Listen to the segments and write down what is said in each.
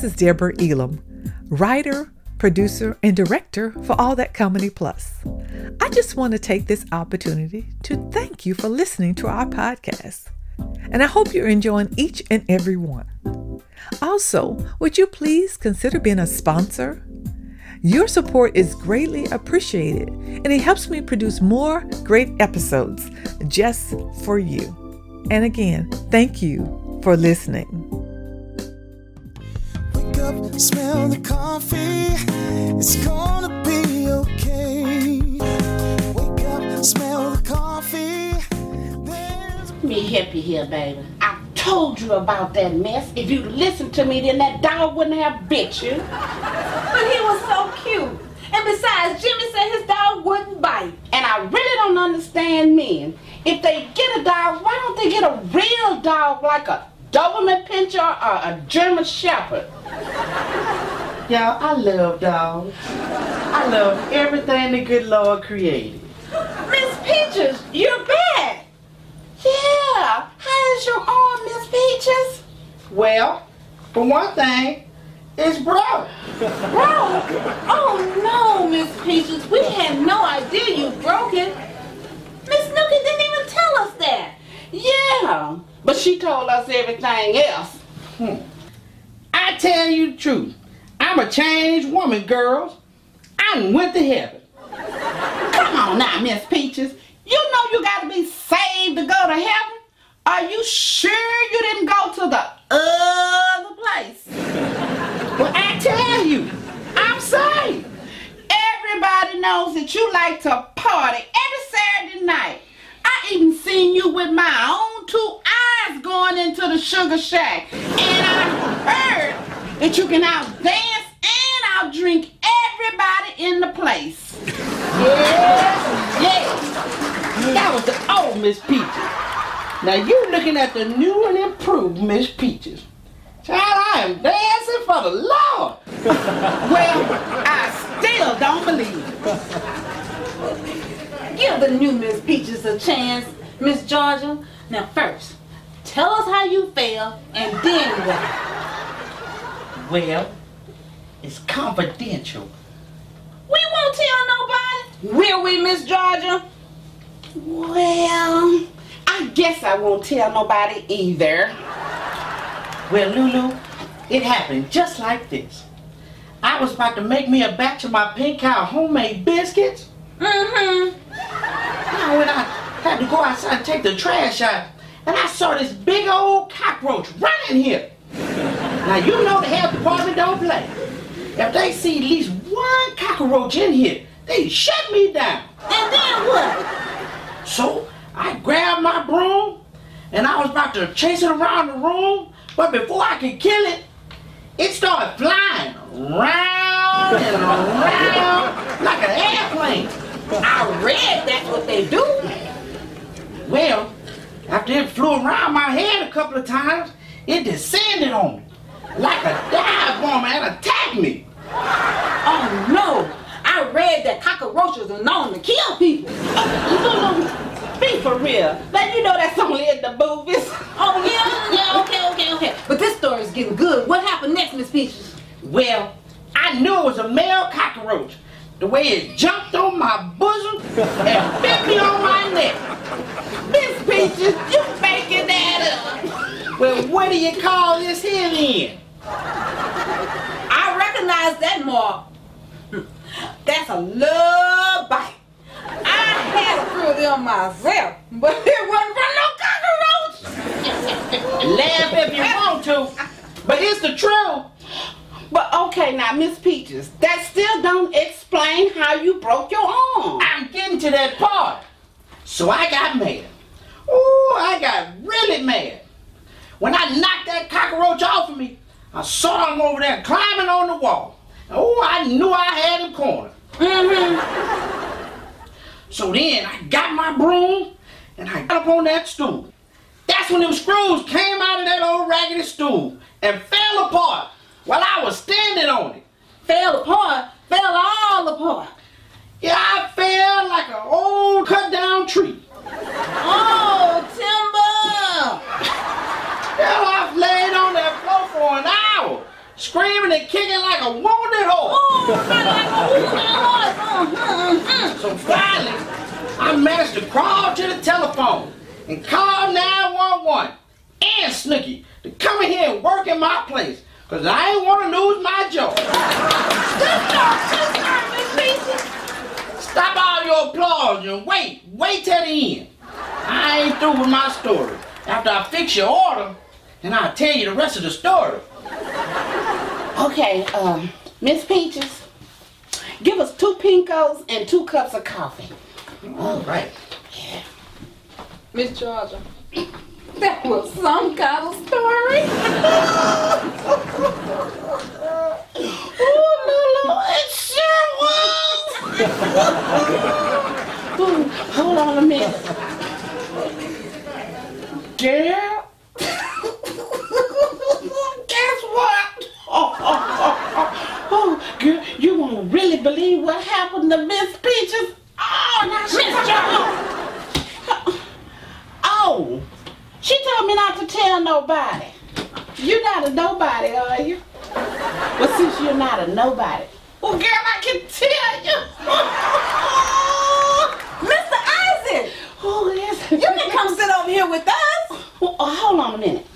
This is Deborah Elam, writer, producer, and director for All That Comedy Plus. I just want to take this opportunity to thank you for listening to our podcast, and I hope you're enjoying each and every one. Also, would you please consider being a sponsor? Your support is greatly appreciated, and it helps me produce more great episodes just for you. And again, thank you for listening. Wake up, smell the coffee. It's gonna be okay. Wake up, smell the coffee. There's Me happy here, baby. I told you about that mess. If you'd listened to me, then that dog wouldn't have bit you. But he was so cute. And besides, Jimmy said his dog wouldn't bite. And I really don't understand men. If they get a dog, why don't they get a real dog like a Doberman Pinscher or a German Shepherd? Y'all, I love dogs. I love everything the good Lord created. Miss Peaches, you're back. Yeah. How's your arm, Miss Peaches? Well, for one thing, it's broke. Bro! Oh no, Miss Peaches. We had no idea you broke it. Miss Nookie didn't even tell us that. Yeah. But she told us everything else. Hmm. I tell you the truth. I'm a changed woman, girls. I done went to heaven. Come on now, Miss Peaches. You know you gotta be saved to go to heaven. Are you sure you didn't go to the other place? Well, I tell you, I'm saved. Everybody knows that you like to party every Saturday night. I even seen you with my own two eyes going into the sugar shack. And I heard that you can out dance and out drink everybody in the place. Yes, yes. That was the old Miss Peaches. Now you looking at the new and improved Miss Peaches. Child, I am dancing for the Lord. Well, I still don't believe. Give the new Miss Peaches a chance, Miss Georgia. Now first, tell us how you feel and then what? Well, it's confidential. We won't tell nobody. Will we, Miss Georgia? Well, I guess I won't tell nobody either. Well, Lulu, it happened just like this. I was about to make me a batch of my pink cow homemade biscuits. Mm-hmm. Now, when I had to go outside and take the trash out, and I saw this big old cockroach running here. Now, you know the health department don't play. If they see at least one cockroach in here, they shut me down. And then what? So I grabbed my broom and I was about to chase it around the room, but before I could kill it, it started flying round and around like an airplane. I read that's what they do. Well, after it flew around my head a couple of times, it descended on me like a dive bomber and attacked me. Oh no! I read that cockroaches are known to kill people. Lulu, be for real. Now you know that's only in the movies. Oh yeah, yeah, okay, okay, okay. But this story is getting good. What happened next, Miss Peaches? Well, I knew it was a male cockroach. The way it jumped on my bosom and bit me on my neck. Miss Peaches, you making that up. Well, what do you call this here then? I recognize that mark. That's a love bite. I had of them myself, but it wasn't from no cockroach. Laugh if you want to, but it's the truth. But okay now, Miss Peaches, that still don't explain how you broke your arm. I'm getting to that part. So I got mad. Ooh, I got really mad. When I knocked that cockroach off of me, I saw him over there climbing on the wall. Oh, I knew I had him cornered. Mm-hmm. So then I got my broom and I got up on that stool. That's when them screws came out of that old raggedy stool and fell apart while I was standing on it. Fell apart, fell all apart. Yeah, I fell like an old cut down tree. Oh, Timber! Hell, I've laid on that floor for an hour, screaming and kicking like a wounded horse. Oh, like a wounded horse. Uh, uh, uh. So finally, I managed to crawl to the telephone and call 911 and Snooky to come in here and work in my place. Cause I ain't wanna lose my job. Stop all your applause and wait, wait till the end. I ain't through with my story. After I fix your order, then I'll tell you the rest of the story. Okay, um, Miss Peaches, give us two pinkos and two cups of coffee. All right. Yeah. Miss Georgia, that was some kind of story. Oh, Lulu, it sure was. Ooh, hold on a minute. Girl, guess what? Oh, oh, oh, oh, girl, you won't really believe what happened to Miss Peaches. Oh, now she's Jones. Oh, she told me not to tell nobody. You're not a nobody, are you? Well, since you're not a nobody, well, girl, I can tell you. Mr. Isaac, Who is you can come sit over here with us. Oh, oh, hold on a minute.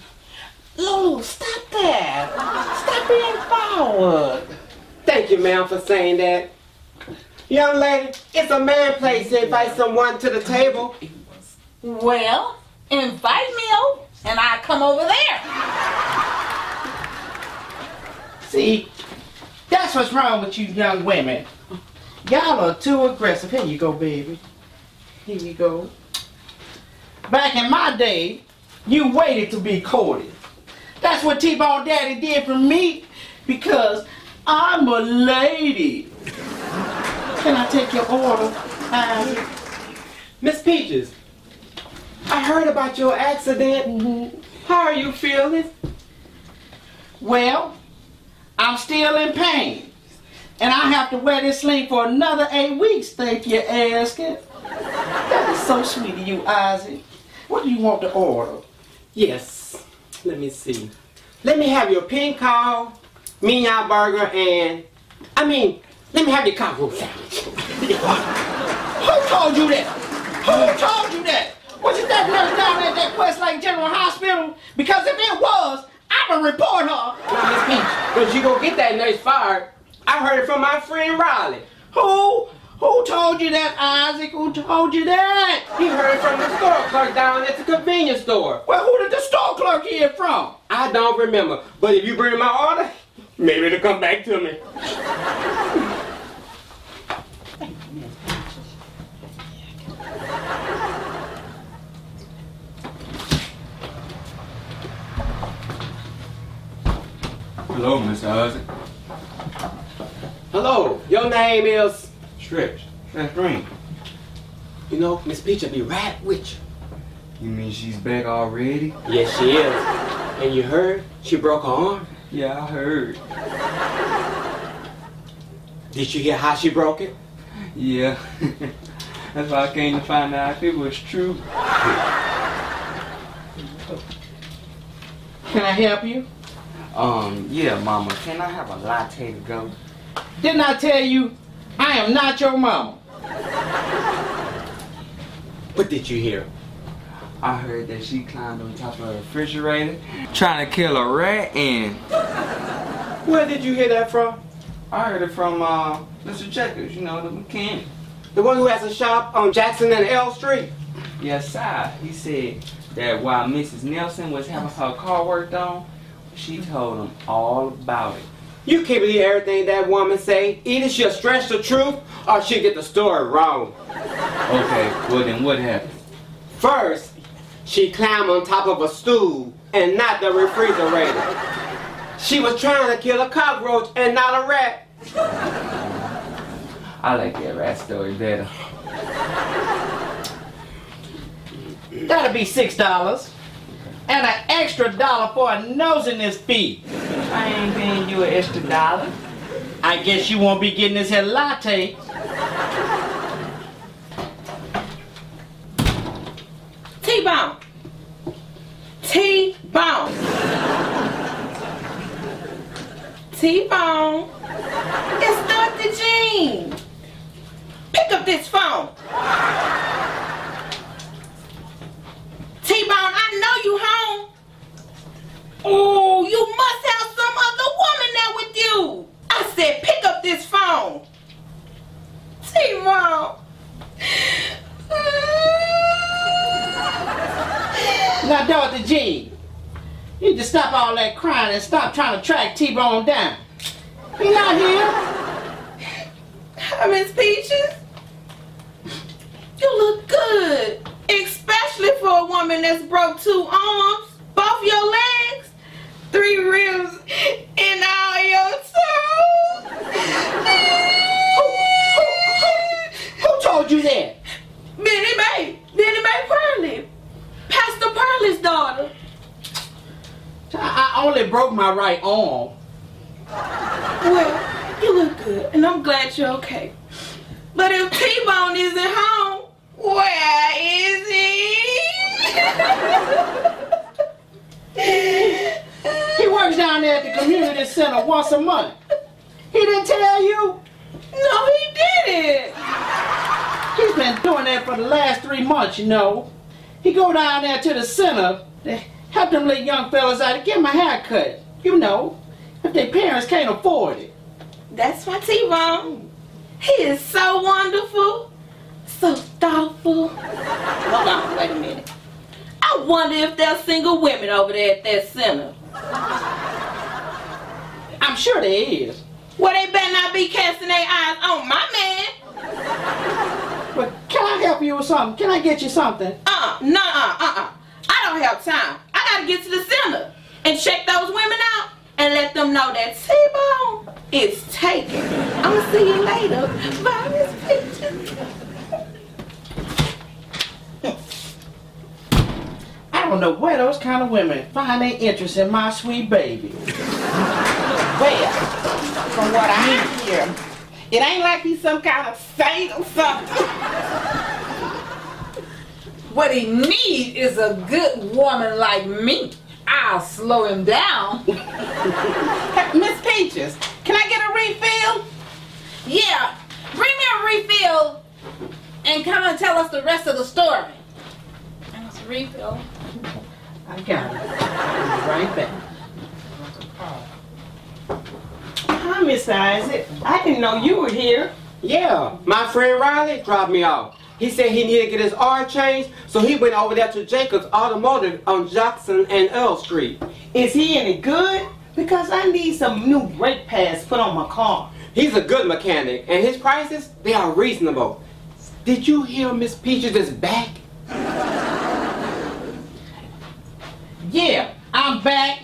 Lulu, stop that. Stop being forward. Thank you, ma'am, for saying that. Young lady, it's a man place to invite someone to the table. Well, invite me over and I come over there. See, that's what's wrong with you young women. Y'all are too aggressive. Here you go, baby. Here you go. Back in my day, you waited to be courted. That's what T-Bone Daddy did for me because I'm a lady. Can I take your order? Uh, Miss Peaches, I heard about your accident. Mm-hmm. How are you feeling? Well, I'm still in pain. And I have to wear this sling for another eight weeks, thank you, asking. That is so sweet of you, Isaac. What do you want to order? Yes. Let me see. Let me have your pink cow, mignon burger, and I mean, let me have your cockroach sandwich. Who told you that? Who told you that? Was it that nurse down at General Hospital? Because if it was, I'ma report her. Now, Miss Peach, you go get that nurse fired, I heard it from my friend Riley. Who? Who told you that, Isaac? Who told you that? He heard it from the store clerk down at the convenience store. Well, who did the store clerk hear from? I don't remember, but if you bring my order, maybe it'll come back to me. Hello, Mr. Isaac. Hello, your name is. Stretch. Stretch Green. You know, Miss Peach will be right with you. You mean she's back already? Yes, she is. And you heard she broke her arm? Yeah, I heard. Did you hear how she broke it? Yeah. That's why I came to find out if it was true. Can I help you? Um, yeah, Mama. Can I have a latte to go? Didn't I tell you I am not your mama? What did you hear? I heard that she climbed on top of a refrigerator trying to kill a rat and Where did you hear that from? I heard it from uh Mr. Checkers, you know, the mechanic. The one who has a shop on Jackson and L Street. Yes, sir. He said that while Mrs. Nelson was having her car worked on, she told him all about it. You can't believe everything that woman say. Either she'll stretch the truth or she'll get the story wrong. Okay, well then what happened? First, she climbed on top of a stool and not the refrigerator. She was trying to kill a cockroach and not a rat. I like that rat story better. That'll be six dollars. And an extra dollar for a nosiness fee. I ain't paying you an extra dollar. I guess you won't be getting this here latte. T-Bone. T-Bone. T-Bone. It's Dr. Jean. Pick up this phone. you home? Oh, you must have some other woman there with you. I said, pick up this phone. See, Mom. now, Dr. G, you need to stop all that crying and stop trying to track T-Bone down. He not here. I'm in woman that's broke two arms, both your legs, three ribs, and all your toes. Who told you that? Benny Mae. Benny Mae Pearlie. Pastor Pearlie's daughter. I, I only broke my right arm. Well, you look good, and I'm glad you're okay. But if T-Bone isn't home, where is he? He works down there at the community center once a month. He didn't tell you? No, he didn't. He's been doing that for the last three months, you know. He go down there to the center to help them little young fellas out to get them hair cut. You know, if their parents can't afford it. That's my T-Bone. He is so wonderful, so thoughtful. Hold on, wait a minute. I wonder if there's single women over there at that center. I'm sure there is. Well, they better not be casting their eyes on my man. But can I help you with something? Can I get you something? Uh, nah, uh, uh. I don't have time. I gotta get to the center and check those women out and let them know that T-Bone is taken. I'ma see you later. Bye, Miss Peaches. I don't know where those kind of women find their interest in my sweet baby. Well, from what I hear, it ain't like he's some kind of saint or something. What he needs is a good woman like me. I'll slow him down. Miss Peaches, can I get a refill? Yeah, bring me a refill and come and tell us the rest of the story. That's a refill. I got it. Right back. Hi, Miss Isaac. I didn't know you were here. Yeah, my friend Riley dropped me off. He said he needed to get his oil changed, so he went over there to Jacobs Automotive on Jackson and Earl Street. Is he any good? Because I need some new brake pads put on my car. He's a good mechanic, and his prices, they are reasonable. Did you hear Miss Peaches is back? Yeah, I'm back,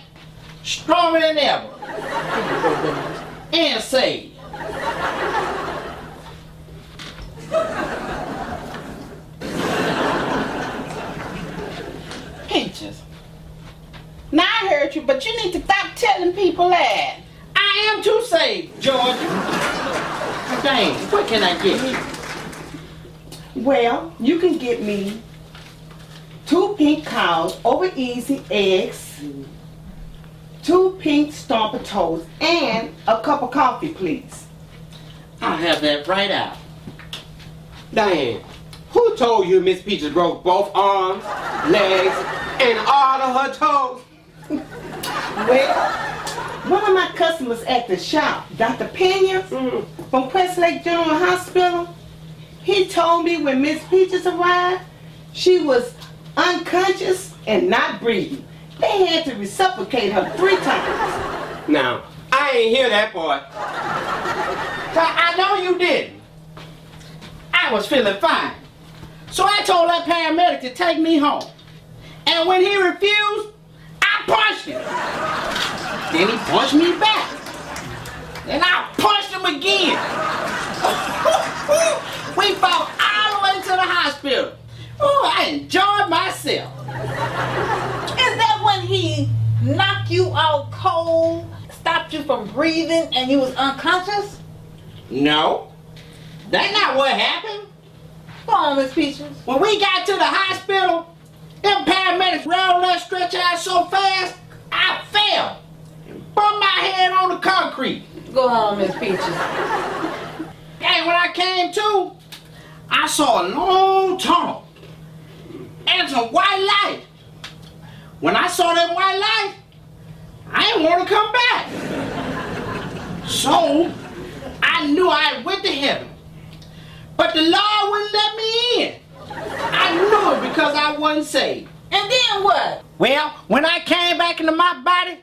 stronger than ever. And saved. Peaches. Now I heard you, but you need to stop telling people that. I am too saved, Georgia. Dang, what can I get you? Well, you can get me two pink cows over easy eggs, two pink stomper toes, and a cup of coffee, please. I'll have that right out. Diane, who told you Miss Peaches broke both arms, legs, and all of her toes? Well, one of my customers at the shop, Dr. Pena mm. from Questlake General Hospital, he told me when Miss Peaches arrived, she was unconscious and not breathing. They had to resuscitate her three times. Now, I ain't hear that part. I know you didn't. I was feeling fine. So I told that paramedic to take me home. And when he refused, I punched him. Then he punched me back. Then I punched him again. we fought all the way to the hospital. Oh, I enjoyed myself. Is that when he knocked you out cold, stopped you from breathing, and you was unconscious? No, that's not what happened. Go on, Miss Peaches. When we got to the hospital, them paramedics rolled that stretcher out so fast, I fell. and Bumped my head on the concrete. Go on, Miss Peaches. And when I came to, I saw a long tunnel and some white light. When I saw that white light, I didn't want to come back. So I knew I went to heaven. But the Lord wouldn't let me in. I knew it because I wasn't saved. And then what? Well, when I came back into my body,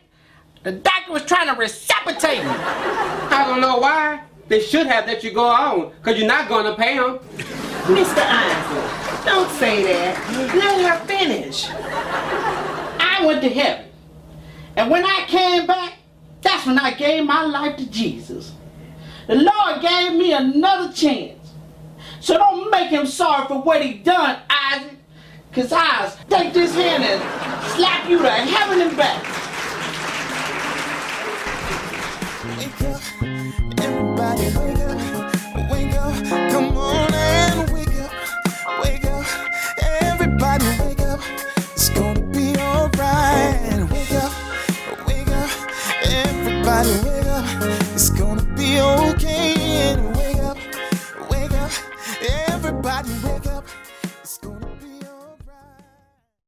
the doctor was trying to resuscitate me. I don't know why. They should have let you go on, because you're not going to pay them. Mr. Isaac, don't say that. Let her finish. I went to heaven. And when I came back, that's when I gave my life to Jesus. The Lord gave me another chance. So don't make him sorry for what he done, Isaac. Cause I'll take this hand and slap you to heaven and back. Everybody